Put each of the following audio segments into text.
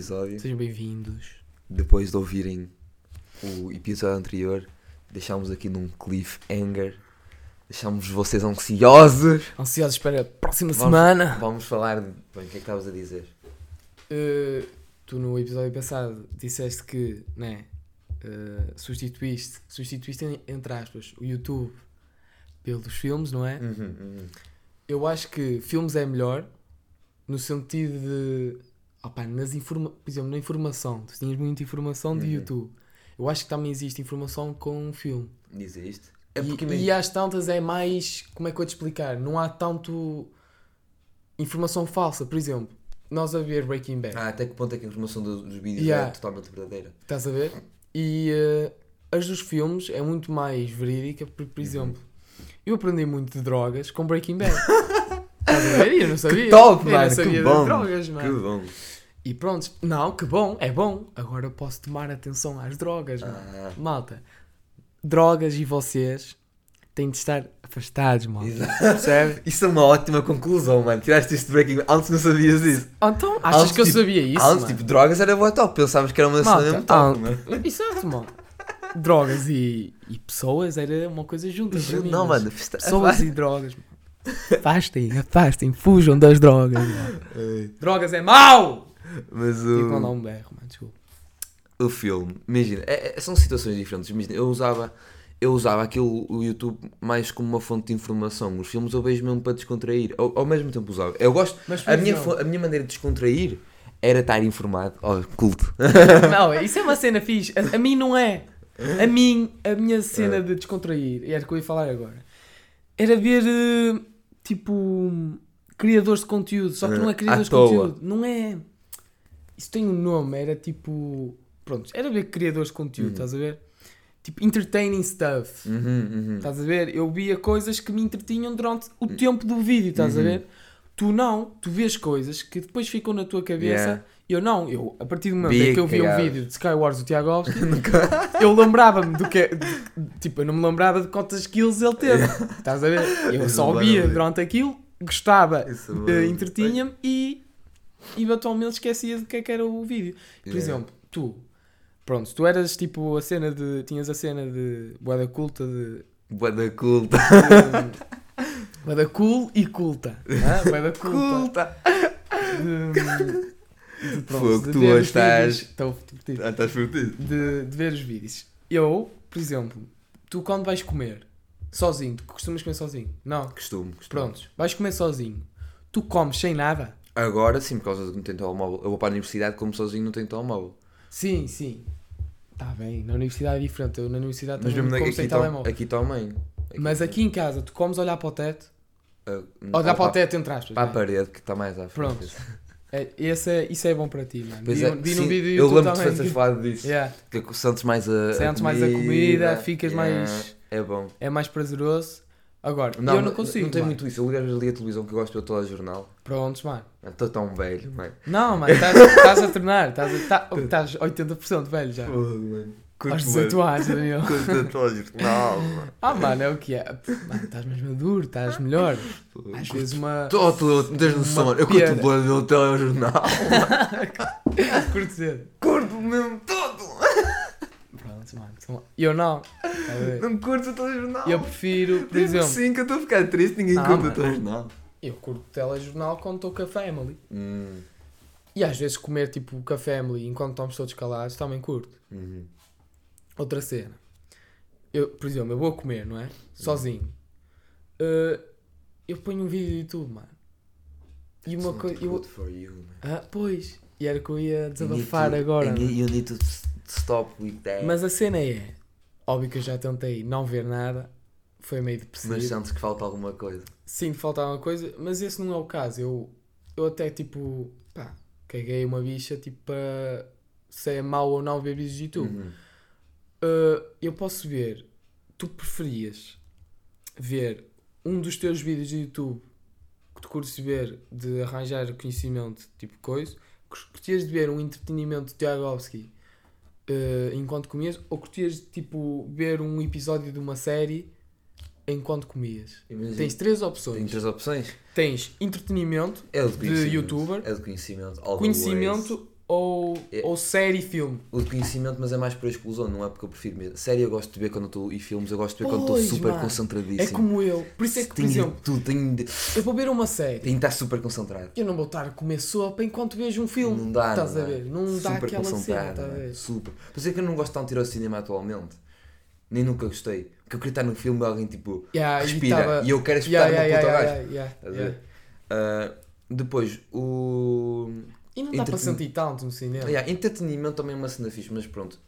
episódio. Sejam bem-vindos. Depois de ouvirem o episódio anterior, deixámos aqui num cliffhanger. Deixámos vocês ansiosos. Ansiosos para a próxima Vamos- semana. Vamos falar de. Bem, o que é que estavas a dizer? Uh, tu no episódio passado disseste que, né, uh, substituíste, substituíste en- entre aspas o YouTube pelos filmes, não é? Uhum, uhum. Eu acho que filmes é melhor no sentido de, opá, nas informa por exemplo, na informação, tu tinhas muita informação de Uhum. YouTube. Eu acho que também existe informação com um filme. Isto. É E- porque e, imagina- às tantas é mais. Como é que eu te explicar? Não há tanto informação falsa. Por exemplo, nós a ver Breaking Bad, Ah, até que ponto é que a informação do- dos vídeos Yeah. é totalmente verdadeira? estás a ver? E eh, as dos filmes é muito mais verídica, porque, Uhum. por exemplo, eu aprendi muito de drogas com Breaking Bad. estás a ver? Eu não sabia. top, eu mano, não sabia que bom, drogas, Que mano. bom. E pronto, não, que bom, é bom. Agora eu posso tomar atenção às drogas, mano. Ah, Malta, drogas e vocês têm de estar afastados, malta. Percebe? Isso é uma ótima conclusão, mano. Tiraste isto de Breaking. Antes não sabias isso. Então, achas Antes, que eu tipo, sabia isso? Antes, mano? tipo, drogas era boa top. Pensavas que era uma cena mesmo top, mano. Exato, mano. Drogas e, e pessoas era uma coisa junta. para mim, Não, mano. Pessoas e drogas. mano. Afastem, afastem, fujam das drogas. Drogas é mau! Mas Tive que mandar o, um berro, mano, desculpa. o filme, imagina, é- é- são situações diferentes. Imagina, eu usava, eu usava aquilo, o YouTube, mais como uma fonte de informação. Os filmes eu vejo mesmo para descontrair. Ao, ao mesmo tempo usava. Eu gosto. Mas, A minha, a minha maneira de descontrair era estar informado. Oh, culto. Não, isso é uma cena fixe. A, a mim não é. A mim, a minha cena de descontrair, e era o que eu ia falar agora, era ver, eh, tipo, criadores de conteúdo. Só que não Eh, é criadores à de conteúdo. Não é. Isso tem um nome, era tipo. Pronto, era ver criadores de conteúdo, Uhum. estás a ver? Tipo, entertaining stuff. Uhum, uhum. Estás a ver? Eu via coisas que me entretinham durante o tempo do vídeo, estás a Uhum. ver? Tu não, tu vês coisas que depois ficam na tua cabeça. Yeah. Eu não, eu, a partir do momento em que eu vi um cagado. vídeo de Skywars do Tiago Alves, eu lembrava-me do que é- de- Tipo, eu não me lembrava de quantas kills ele teve. Estás a ver? Eu Isso só é via durante aquilo, gostava, Isso é eh, entretinha-me e eventualmente esquecia do que é que era o vídeo. Por Yeah. exemplo, tu, pronto, tu eras tipo a cena de. Tinhas a cena de boeda culta de. Bué da culta. de boeda cool e culta. Ah, boeda culta. De, de, Fogo, de tu hoje os estás- vídeos. Estou divertido. Ah, estás fodido. de, de ver os vídeos. Eu, por exemplo, tu quando vais comer sozinho, tu costumas comer sozinho? Não. Costumo, costumo. Prontos, vais comer sozinho. Tu comes sem nada? Agora sim, por causa de que não tenho telemóvel. Eu vou para a universidade como sozinho não tenho telemóvel. Sim, sim. Está bem, na universidade é diferente. Eu na universidade Mas também mesmo como aqui, sem telemóvel. aqui também. Mas aqui em casa, tu comes olhar para o teto. Ah, Olhar para o para, teto, entre aspas. para a né? parede que está mais à frente. Pronto. É, esse é, isso é bom para ti, mano. Pois Vi, é, vi sim, vídeo eu YouTube lembro de também. vocês falar disso. Yeah. Que sentes mais a, Sentes mais a comida, ficas mais- É bom. É mais prazeroso. Agora, Não, eu não consigo. Não tem muito isso. Eu ligo ali a televisão que eu gosto de todo o jornal. Prontos, mano. Estou tão velho, mano. Não, mano, estás, a tornar, estás, a, tá- estás 80% velho já. Fogo, mano. Aos 18 anos, Daniel. Curto todo o jornal. Ah, mano, é o que é. Mano, estás mais maduro, estás melhor. Às vezes uma. Todo, não tens noção, mano. Eu curto o plano do telejornal. Curto cedo. Curto mesmo todo. Pronto, mano. Eu não. Tá a? Não curto o telejornal. Eu prefiro, por exemplo. Sim, que eu estou a ficar triste, ninguém Não, curte o telejornal. Eu curto telejornal quando estou com a family. Hum, E às vezes comer tipo com a family enquanto estamos todos calados também curto. uhum. Outra cena. Eu, por exemplo, eu vou comer, não é? Sozinho. Uh, eu ponho um vídeo do YouTube, mano. E uma coisa. eu- for you, man. Ah, pois. E era que eu ia desabafar to- agora. You need, to stop with that. Mas a cena é. Óbvio que eu já tentei não ver nada. Foi meio depressivo. Mas sentes que falta alguma coisa. Sinto que faltava uma coisa, mas esse não é o caso. Eu, eu até tipo. Pá, caguei uma bicha tipo para se é mau ou não ver vídeos de YouTube. Uhum. Uh, eu posso ver. Tu preferias ver um dos teus vídeos de YouTube que tu curtes ver de arranjar conhecimento, tipo coisa, curtias de ver um entretenimento de Tiagovski uh, enquanto comias, ou curtias de tipo ver um episódio de uma série enquanto comias? Imagina, Tens três Tem opções. três opções. Tens entretenimento, É de De youtuber. É de conhecimento. all conhecimento ou, É. ou série e filme? O de conhecimento, mas é mais por exclusão, não é porque eu prefiro mesmo. Série eu gosto de ver quando estou. E filmes eu gosto de ver quando estou Pois, super mano. concentradíssimo. É como eu. Por isso é que, por exemplo, tudo, tenho de, eu vou ver uma série. tenho de estar super concentrado. Eu não vou estar a comer sopa enquanto vejo um filme. Não dá, Estás não a dá. ver? Não dá super aquela cena, estás a ver? Super. Por isso é que eu não gosto tanto de ir ao cinema atualmente. Nem nunca gostei. Porque eu queria estar no filme e alguém tipo Yeah, respira. tava- E eu quero espetar Yeah, no yeah, puto yeah, gajo. yeah, yeah? Ah, depois, o. E não dá para sentir tanto no cinema. Yeah, entretenimento também é uma cena fixe, mas pronto.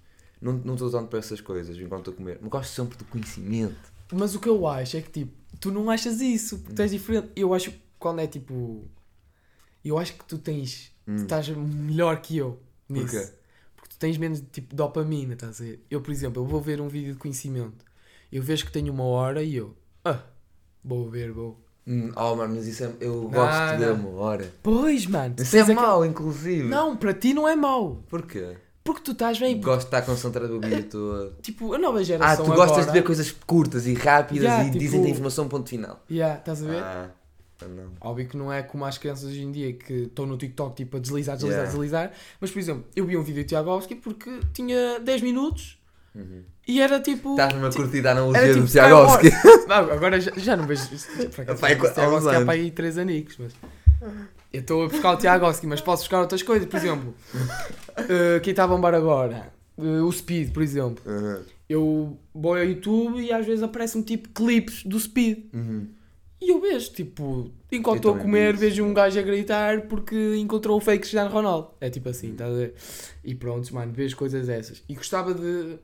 Não estou tanto para essas coisas enquanto estou a comer. Mas gosto sempre do conhecimento. Mas o que eu acho é que tipo, tu não achas isso, porque Hum. tu és diferente. Eu acho que quando é tipo. Eu acho que tu tens. Hum. Tu estás melhor que eu nisso. Porquê? Porque tu tens menos tipo dopamina, estás a ver? Eu, por exemplo, eu vou ver um vídeo de conhecimento. Eu vejo que tenho uma hora e eu. Ah, vou ver, vou. Hum, oh, mano, mas isso é. Eu Não, gosto de ver não. uma hora. Pois, mano. Isso é aquele- mau, inclusive. Não, para ti não é mau. Porquê? Porque tu estás bem. Gosto de estar concentrado o vídeo todo. Tipo, a nova Ah, geração. tu gostas agora, de ver coisas curtas e rápidas Yeah, e tipo- dizem a informação ponto final. Yeah, estás a ver? Ah, não. Óbvio que não é como as crianças hoje em dia que estão no TikTok tipo a deslizar, deslizar, Yeah. deslizar. Mas por exemplo, eu vi um vídeo de Tiagovski porque tinha 10 minutos Uhum. e era tipo. Estás-me a tipo, curtir a era analogia tipo do Tiagovski. Não, agora já, já não vejo. Há Tiagovski há anos. para aí 3 anicos, mas. Eu estou a buscar o Tiagovski, mas posso buscar outras coisas. Por exemplo, uh, quem está a bombar agora? Uh, o Speed, por exemplo. Uhum. Eu vou ao YouTube e às vezes aparecem tipo clipes do Speed. Uhum. E eu vejo, tipo, enquanto estou a comer, vejo um gajo a gritar porque encontrou o fake Cristiano Ronaldo. É tipo assim, estás a ver? E pronto, mano, vejo coisas dessas. E gostava de.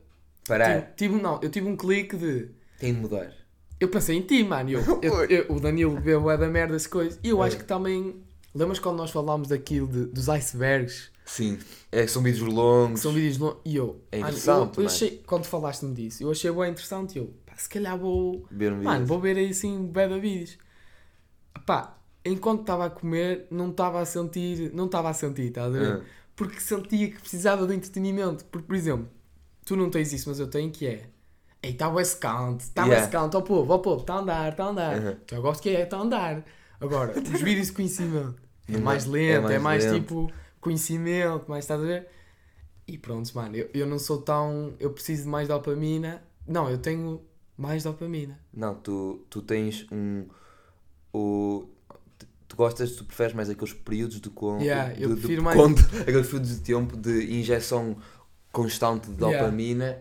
Parar. Tive, tive- não, eu tive um clique de. Tem de mudar. Eu pensei em ti, mano. Eu, eu- eu- o Danilo vê bué da merda as coisas. E eu acho É. que também. Lembras quando nós falámos daquilo de- dos icebergs? Sim. É, são vídeos longos. São vídeos longos. E eu. É interessante, eu, eu achei, quando falaste-me disso, eu achei bem interessante. E eu, pá, se calhar vou. Ver um Mano, vou ver aí assim bué de vídeos. Pá, enquanto estava a comer, não estava a sentir, não estava a sentir, estás a ver? Ah. Porque sentia que precisava de entretenimento. Porque, por exemplo, tu não tens isso, mas eu tenho que é. Ei, está o count, está Yeah. o count, ó povo, ó povo, está a andar, está a andar. Uhum. Eu gosto que é, está a andar. Agora, os vídeos de conhecimento é Uhum. mais É lento, é mais mais, lento. tipo conhecimento, mais estás a ver? E pronto, mano, eu, eu não sou tão. Eu preciso de mais dopamina. Não, eu tenho mais dopamina. Não, tu, tu tens um. O, tu gostas, tu preferes mais aqueles períodos de com. Yeah, eu de- prefiro de mais- conto- aqueles períodos de tempo de injeção constante de Yeah. dopamina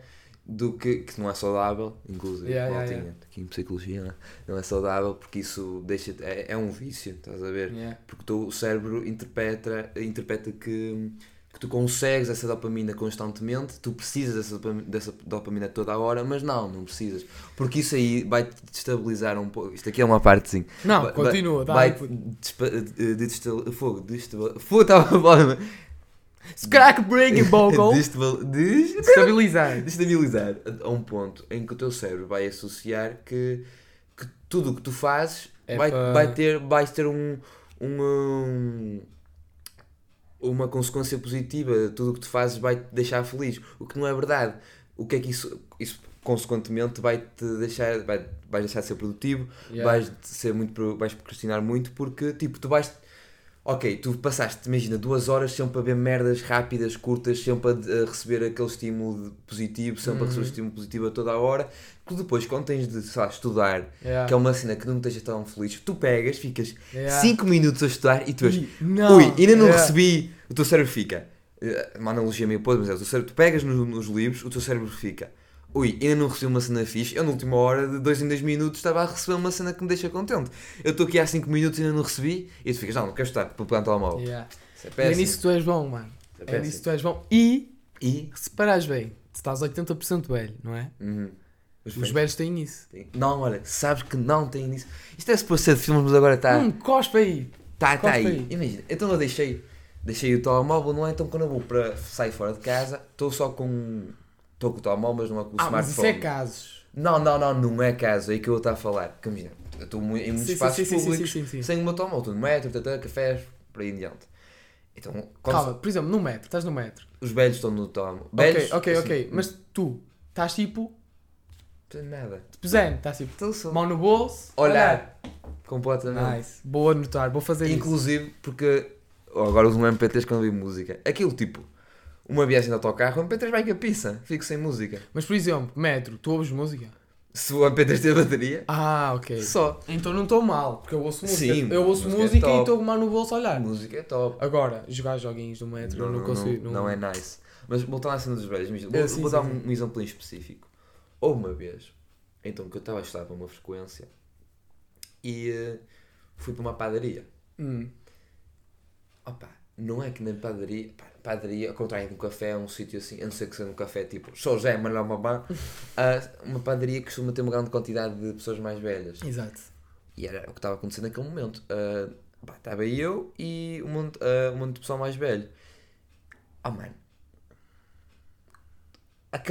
do que, que não é saudável, inclusive. Yeah, yeah, maltinha, aqui em psicologia, né? não é saudável porque isso deixa é, é um vício, estás a ver? Yeah. Porque o teu cérebro interpreta, interpreta que, que tu consegues essa dopamina constantemente, tu precisas dessa dopamina, dessa dopamina toda a hora, mas não, não precisas. Porque isso aí vai-te destabilizar um pouco. Isto aqui é uma parte sim. Não, Vai- continua, dá Vai destal fogo, destal fogo, estava a. Crack breaking bogle. Destal- des- Estabilizar. destabilizar a um ponto em que o teu cérebro vai associar que, que tudo o que tu fazes É vai, pa- vai ter, vais ter um, um, um- uma consequência positiva, tudo o que tu fazes vai te deixar feliz, o que não é verdade. O que é que isso, isso consequentemente vai te deixar, vai, vais deixar de ser produtivo, Yeah. vais ser muito, vais procrastinar muito porque tipo, tu vais Ok, tu passaste, imagina, duas horas sempre a ver merdas rápidas, curtas, sempre a, receber aquele estímulo positivo, sempre a receber Uhum. estímulo positivo a toda a hora, que depois, quando tens de, lá, estudar, Yeah. que é uma cena que não te deixa tão feliz, tu pegas, ficas Yeah. 5 minutos a estudar e tu não. ui, ainda não Yeah. recebi, o teu cérebro fica, eh, uma analogia meio podre, mas é, o teu cérebro, tu pegas no- nos livros, o teu cérebro fica, ui, ainda não recebi uma cena fixe, eu na última hora, de 2 em 2 minutos, estava a receber uma cena que me deixa contente. Eu estou aqui há 5 minutos e ainda não recebi, e tu ficas, não, não quero estar, para pegar no telemóvel. Yeah. Isso é é nisso que tu és bom, mano. É É nisso que tu és bom. E, E? se parares bem, estás 80% velho, não é? Uhum. Os Os velhos têm isso. têm- Não, olha, sabes que não tem isso. Isto é suposto ser de filmes, mas agora está Hum, cospe aí. tá, tá cospe aí. aí. Imagina, então eu deixei, deixei o telemóvel, não é? Então quando eu vou para sair fora de casa, estou só com. Estou com o telemóvel, mas não é com o Ah, mas smartphone. isso é casos. Não, não, não, não é caso, é aí que eu estou a falar. Imagina, eu estou em muitos Sim, espaços sim, sim, sim, públicos sim, sem o meu telemóvel, estou no metro, tata, cafés, por aí em diante. Então, Calma, por exemplo, no metro, estás no metro. os velhos estão no telemóvel. Ok, ok, assim, ok. Mas tu estás tipo, nada. tipo zen, estás tipo, Então só. mão no bolso, Olhar. Completamente. Nice. Boa notar, vou fazer isso. Inclusive porque ou agora uso um MP3 quando ouvi música. Aquilo tipo, uma viagem de autocarro, o MP3 vai que a pizza, fico sem música. Mas por exemplo, metro, tu ouves música? Se o MP3 tem bateria, Ah, ok. só. Então não estou mal, porque eu ouço música. Sim, eu ouço música é música, e top. estou mal no bolso a olhar. Música é top. Agora, jogar joguinhos do metro, eu não, consigo. Não, é nice. Mas voltando à cena dos velhos, É, vou, sim, vou sim, dar sim. um, um exemplo em específico. Houve uma vez, então que eu estava a estudar para uma frequência e eh, fui para uma padaria. Hum. Opa, não é que na padaria, pá, padaria, ao contrário de um café, um sítio assim, a não ser que seja um café tipo só mas não mamã, ah, uma padaria costuma ter uma grande quantidade de pessoas mais velhas. Exato. E era o que estava acontecendo naquele momento. Ah, pá, estava eu e um monte, ah, um monte de pessoal mais velho. Oh mano.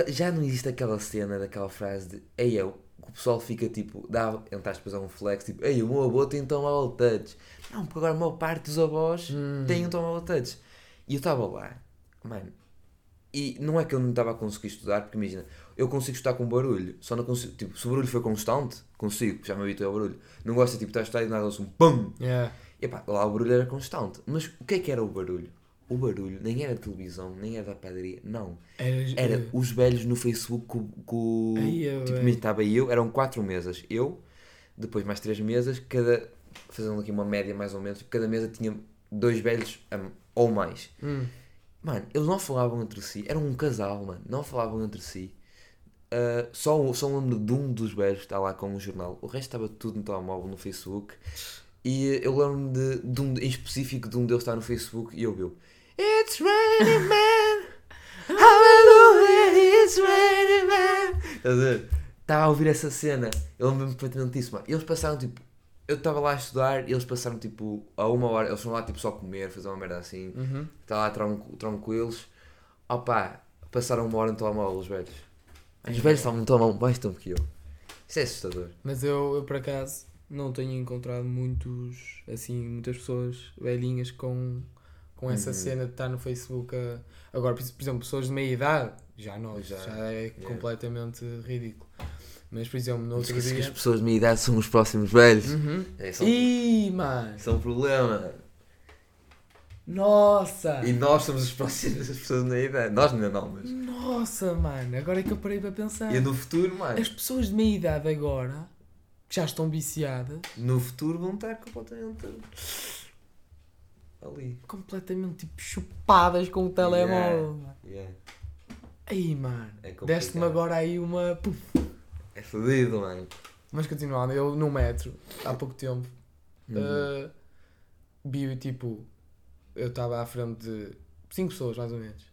Já não existe aquela cena daquela frase de Ei eu, que o pessoal fica tipo, dá, entre aspas, a um flex, tipo, Ei, o meu avô tem tomar touch. Não, porque agora a maior parte dos avós Hum. têm um tomar touch. E eu estava lá, mano. E não é que eu não estava a conseguir estudar, porque imagina, eu consigo estudar com barulho, só não consigo, tipo, se o barulho for constante, consigo, já me habituei ao barulho. Não gosto de tipo, estar a estudar e nada, um PUM! Yeah. E pá, lá o barulho era constante. Mas o que é que era o barulho? O barulho nem era televisão, nem era da padaria, não. Era, Era os velhos no Facebook com. com Ai, eu, tipo, estava eu, eram quatro mesas. Eu, depois mais três mesas, cada. Fazendo aqui uma média mais ou menos, cada mesa tinha dois velhos hum, ou mais. Hum. Mano, eles não falavam entre si, eram um casal, mano, não falavam entre si. Ah, só, só lembro de um dos velhos que está lá com um jornal, o resto estava tudo no telemóvel, no Facebook. E eu lembro-me de, de um em específico de um deles estar no Facebook e eu ouviu It's raining man, hallelujah, it's raining man. Estás a ver? Estava a ouvir essa cena, eu lembro-me perfeitamente disso, mano. Eles passaram tipo, eu estava lá a estudar e eles passaram tipo a uma hora, eles foram lá tipo só comer, fazer uma merda assim. Uhum. Está lá tranquilos. Opá, passaram uma hora no telemóvel os velhos. Os velhos estavam no telemóvel mais tempo que eu. Isso é assustador. Mas eu, eu, por acaso, não tenho encontrado muitos, assim, muitas pessoas velhinhas com, com essa Uhum. cena de estar no Facebook. a- Agora, por por exemplo, pessoas de meia idade, já não, Já, já, é yeah. completamente ridículo. Mas, por exemplo, no outro que, que as dia... pessoas de minha idade são os próximos velhos. Uhum. É, são, Ih, mano! são um problema. Nossa! E nós somos os próximos as pessoas minha idade. Nós ainda não, mas. Nossa, mano! Agora é que eu parei para pensar. E no futuro, mano. As pessoas de meia idade agora, que já estão viciadas, No futuro vão estar completamente. Ali. completamente tipo chupadas com o telemóvel. mano. Yeah. Aí, mano, É deste-me agora aí uma. Puf. É fodido, mano. Mas continuando, eu no metro, há pouco tempo, Uhum. uh, vi tipo. Eu estava à frente de 5 pessoas, mais ou menos.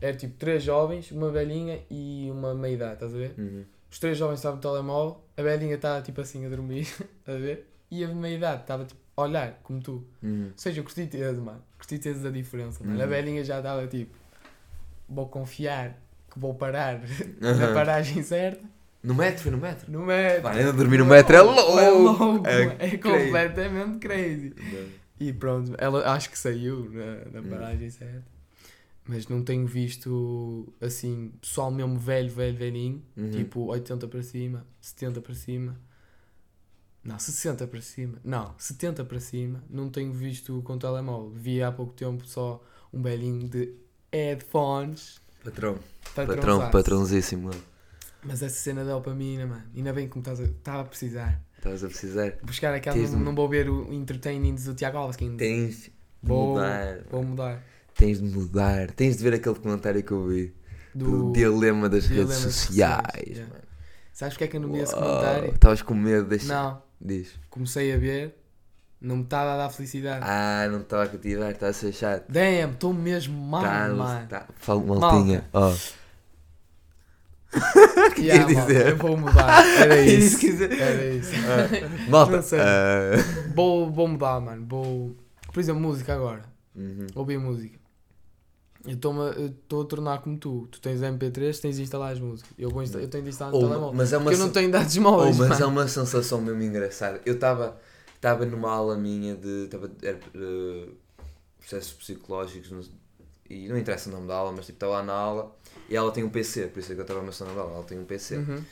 Era tipo três jovens, uma velhinha e uma meia idade, estás a ver? Uhum. Os três jovens estavam no telemóvel, a velhinha estava tipo assim a dormir, estás a ver? E a meia idade estava tipo a olhar, como tu. Uhum. Ou seja, eu curti teres, mano. Curti teres a diferença, mano. A Uhum. velhinha já estava tipo, vou confiar que vou parar na Aham. paragem certa. No metro, foi no metro. No metro. Vai, ainda dormir no metro é louco. É louco, É é crazy. completamente crazy. E pronto, ela acho que saiu na, na Hum. paragem certa. Mas não tenho visto assim, pessoal mesmo velho, velho, velhinho, Uhum. tipo 80 para cima, 70 para cima. Não, 60 para cima. Não, 70 para cima. Não tenho visto com telemóvel. Vi há pouco tempo só um velhinho de headphones. Patrão. Patrão, Patrão, patrãozíssimo. Mas essa cena da dopamina, mano, ainda bem que me estás a, estava a precisar. Estavas a precisar. Buscar aquela, Tens não, de- não vou ver o entertaining do Tiago Alves, Tens de Vou- mudar. vou mudar. Tens de mudar. Tens de ver aquele comentário que eu vi. Do, dilema das dilema redes sociais. sociais, yeah. mano. Sabes porque é que eu não vi esse comentário? Estavas com medo deste. Não, Diz. comecei a ver, não me estava a dar felicidade. Ah, não estava a cativar, está a ser chato. Damn, estou mesmo mal, Tá, mano. tá. Fala maltinha. Ó. que Yeah, quer malta, dizer? Eu vou mudar, era É isso. Era isso. Ah, Malta. Ah, Vou, vou mudar, mano. Vou. Por exemplo, música agora. uhum. Ouvir música. Eu estou a tornar como tu. Tu tens MP3, tens de instalar as músicas. Eu, vou eu tenho de instalar no Ou- telemóvel. mas é uma Porque eu não tenho dados Oh, móveis. mas é mano. uma sensação mesmo engraçada. Eu estava estava numa aula minha de tava, era, eh, processos psicológicos e não interessa o nome da aula, mas tipo estava lá na aula e ela tem um PC, por isso é que eu estava mencionando ela, ela tem um PC. Uhum.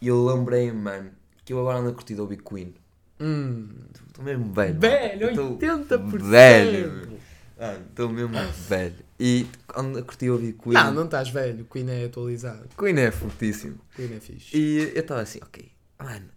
E eu lembrei-me, mano, que eu agora ando a curtir ouvir Queen. Hum. Estou mesmo velho. Velho, malta. Eu tô 80%. Velho. Ah, estou mesmo velho. E quando eu curti ouvir Queen. Não, não estás velho. Queen é atualizado. Queen é fortíssimo. Queen é fixe. E eu estava assim, ok, mano,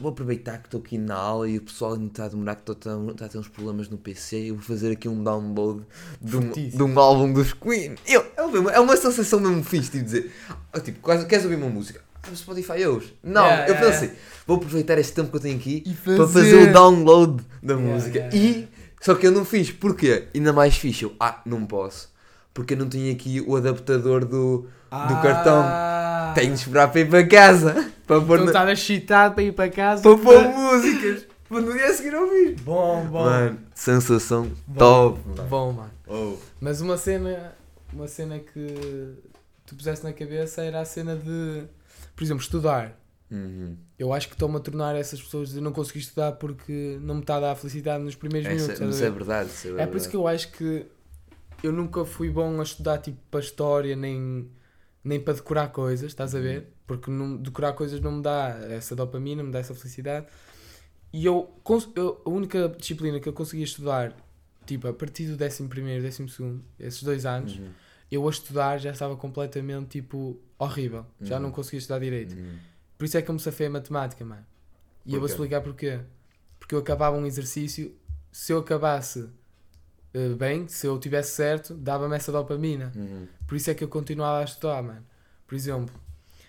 vou aproveitar que estou aqui na aula e o pessoal ainda está a demorar que está a ter uns problemas no PC e vou fazer aqui um download de um, de um álbum dos Queen. Eu, é, uma, é uma sensação mesmo fixe, tipo dizer, ah, tipo, queres ouvir uma música? Ah, Spotify hoje. Não, Yeah, eu yeah, pensei, vou aproveitar este tempo que eu tenho aqui E para fazer o download da Yeah, música. yeah, E, só que eu não fiz, porquê? Ainda mais fixe, eu, ah, não posso. Porque eu não tinha aqui o adaptador do, do cartão. Ah. Tenho de esperar para ir para casa. Para pôr, Então na- estava excitado para ir para casa. para pôr músicas. Para no dia a seguir ouvir. Bom, bom. Mano, sensação Bom. top. mano. Bom, mano. Oh. Mas uma cena, uma cena que tu puseste na cabeça era a cena de, por exemplo, estudar. Uhum. Eu acho que estou-me a tornar essas pessoas de não conseguir estudar porque não me está a dar felicidade nos primeiros Essa- minutos. a isso é ver? verdade. Isso é, É verdade. por isso que eu acho que eu nunca fui bom a estudar tipo para história, nem, nem para decorar coisas, estás a ver? Porque não, decorar coisas não me dá essa dopamina, me dá essa felicidade. E eu, eu- a única disciplina que eu conseguia estudar, tipo, a partir do 11 primeiro, 12 segundo, esses dois anos, Uhum. eu a estudar já estava completamente, tipo, horrível. Já Uhum. não conseguia estudar direito. Uhum. Por isso é que eu me safei a matemática, mano. E eu vou explicar porquê. Porque eu acabava um exercício, se eu acabasse eh, bem, se eu tivesse certo, dava-me essa dopamina. Uhum. Por isso é que eu continuava a estudar, mano. Por exemplo,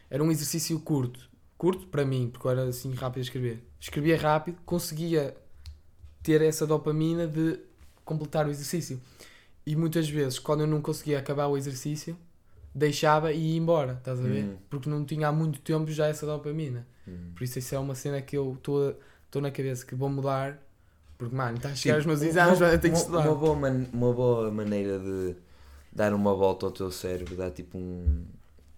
era um exercício curto. Curto para mim, porque eu era assim rápido a escrever. Escrevia rápido, conseguia ter essa dopamina de completar o exercício. E muitas vezes, quando eu não conseguia acabar o exercício, deixava e ia embora, estás a ver? Uhum. Porque não tinha há muito tempo já essa dopamina. Uhum. Por isso isso é uma cena que eu estou na cabeça que vou mudar. Porque, mano, está a chegar os Tipo, meus exames, uma- tenho que estudar. Uma boa, man- uma boa maneira de dar uma volta ao teu cérebro, dar tipo um.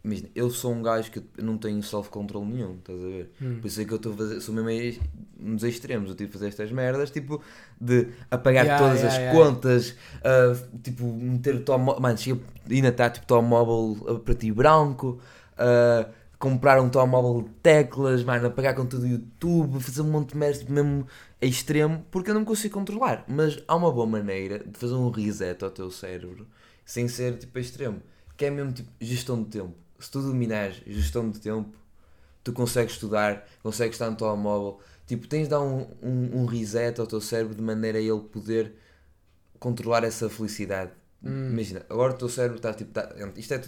Imagina, eu sou um gajo que não tenho self-control nenhum, estás a ver? Hum. Por isso é que eu estou a fazer, sou mesmo nos extremos, eu tive de fazer estas merdas, tipo, de apagar Yeah, todas yeah, as yeah. contas, ah, tipo, meter o telemóvel, mano, chega, ainda está tipo telemóvel a preto e branco, ah, comprar um telemóvel de teclas, mano, apagar com tudo o YouTube, fazer um monte de merda, tipo, mesmo a extremo, porque eu não consigo controlar, mas há uma boa maneira de fazer um reset ao teu cérebro, sem ser, tipo, a extremo, que é mesmo, tipo, gestão de tempo. Se tu dominares gestão de tempo, tu consegues estudar, consegues estar no telemóvel. Tipo, tens de dar um, um, um reset ao teu cérebro de maneira a ele poder controlar essa felicidade. Hum. Imagina, agora o teu cérebro está tipo. Tá, isto é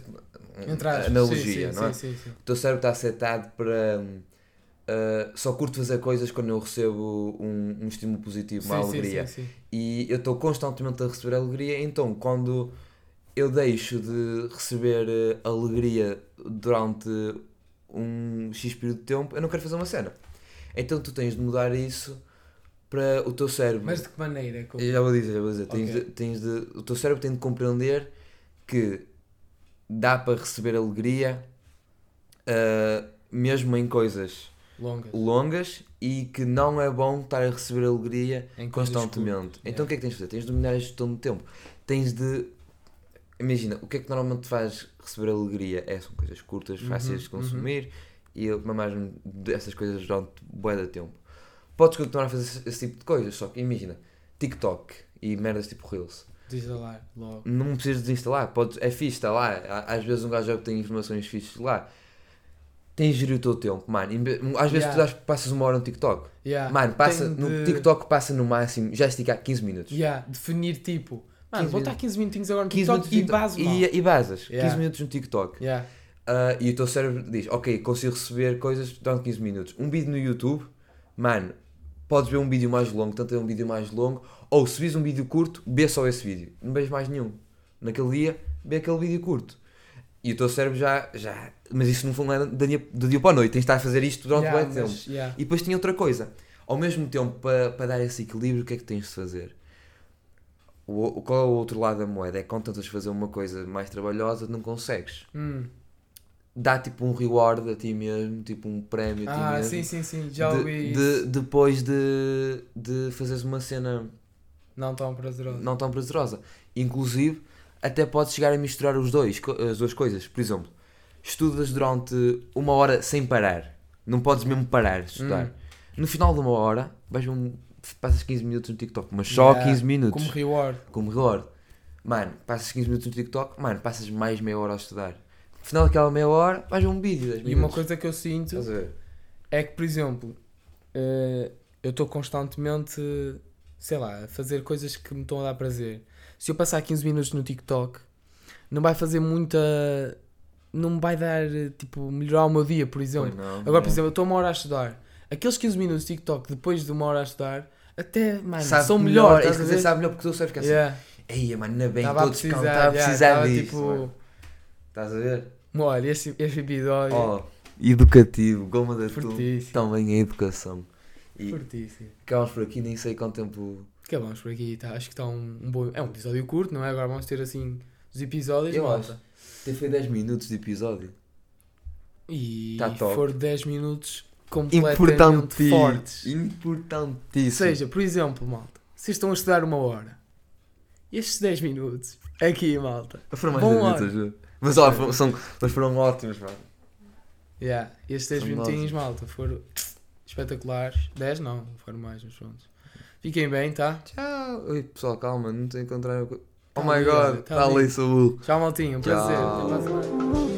Entre aspas. analogia, sim, não é? Sim, sim, sim. O teu cérebro está setado para. ah, só curto fazer coisas quando eu recebo um, um estímulo positivo, uma alegria. sim, sim. E eu estou constantemente a receber alegria, então quando eu deixo de receber eh, alegria durante um X período de tempo, eu não quero fazer uma cena. Então tu tens de mudar isso para o teu cérebro. Mas de que maneira? Como- Eu já vou dizer, já vou dizer. Tens, Ok. de, tens de, o teu cérebro tem de compreender que dá para receber alegria ah, mesmo em coisas Longas. longas e que não é bom estar a receber alegria constantemente. Então yeah. o que é que tens de fazer? Tens de dominar a gestão do tempo. Tens de. Imagina, o que é que normalmente te faz receber alegria? É, são coisas curtas, Uhum, fáceis de uhum. consumir e eu mais dessas coisas durante bué de tempo. Podes continuar a fazer esse, esse tipo de coisas, só que imagina, TikTok e merdas tipo Reels. Desinstalar logo. Não precisas desinstalar, podes, é fixe, está lá. Às vezes um gajo já tem informações fixes lá. Tens de gerir o teu tempo, mano. Às vezes Yeah. tu passas uma hora no TikTok. Yeah. Mano, passa, Tem no de- TikTok passa no máximo, já esticar 15 minutos. Yeah, definir tipo. Mano, 15 vou estar 15 minutinhos agora no 15 TikTok e baso e, e basas. 15 Yeah. minutos no TikTok. Yeah. Ah, e o teu cérebro diz, ok, consigo receber coisas durante 15 minutos. Um vídeo no YouTube, mano, podes ver um vídeo mais longo, tanto é um vídeo mais longo, ou se vis um vídeo curto, vê só esse vídeo. Não vês mais nenhum. Naquele dia, vê aquele vídeo curto. E o teu cérebro já. já mas isso não é do dia, do dia para a noite, tens de estar a fazer isto durante Yeah, muito tempo. yeah. E depois tinha outra coisa. Ao mesmo tempo, para, para dar esse equilíbrio, o que é que tens de fazer? O, o- qual é o outro lado da moeda? É que quando tentas fazer uma coisa mais trabalhosa, não consegues. Hum. Dá tipo um reward a ti mesmo, tipo um prémio a ti Ah, mesmo. sim, sim, sim. Já de, ouvi de- isso. depois de, de fazeres uma cena Não tão prazeroso. não tão prazerosa. Inclusive, até podes chegar a misturar os dois, as duas coisas. Por exemplo, estudas durante uma hora sem parar. Não podes mesmo parar de estudar. Hum. No final de uma hora, vais um passas 15 minutos no TikTok, mas só Yeah, 15 minutos. Como reward. como reward. Mano, passas 15 minutos no TikTok, mano, passas mais meia hora a estudar. Final daquela meia hora, vais ver um vídeo. 10 E uma minutos. coisa que eu sinto é que, por exemplo, eh, eu estou constantemente, sei lá, a fazer coisas que me estão a dar prazer. Se eu passar 15 minutos no TikTok, não vai fazer muita. Não me vai dar, tipo, melhorar o meu dia, por exemplo. Não, Agora, por não. exemplo, eu estou uma hora a estudar. Aqueles 15 minutos de TikTok depois de uma hora a estudar, até, mano, Sabe são melhor, melhores. é estás que sabe melhor porque teu cérebro fica assim. Yeah. Eia, mano, ainda bem, Estava a precisar, yeah, precisar estava, disso. tipo. Estás a ver? Olha, este, este episódio Oh, educativo, goma da tu. fortíssimo. Também é educação. E Fortíssimo. acabamos por aqui, nem sei quanto tempo. Acabamos por aqui, tá? acho que está um, um bom. É um episódio curto, não é? Agora vamos ter assim os episódios, Eu malta. Até foi 10 minutos de episódio. E Tá top. for 10 minutos completamente fortes. Importantíssimo. Ou seja, por exemplo, malta, vocês estão a estudar uma hora. Estes 10 minutos, aqui, malta. foram mais Bom 10 ar. minutos. Mas, ó, foram, são, mas foram ótimos, mano. Yeah, estes 10 São minutinhos, malta, foram espetaculares. 10 não, foram mais, mas pronto. Fiquem bem, tá? Tchau. Oi, pessoal, calma, não te encontraram. Oh Tá my ali, god, olha, tá está ali, burro. Tchau, maltinho, um prazer. Até a.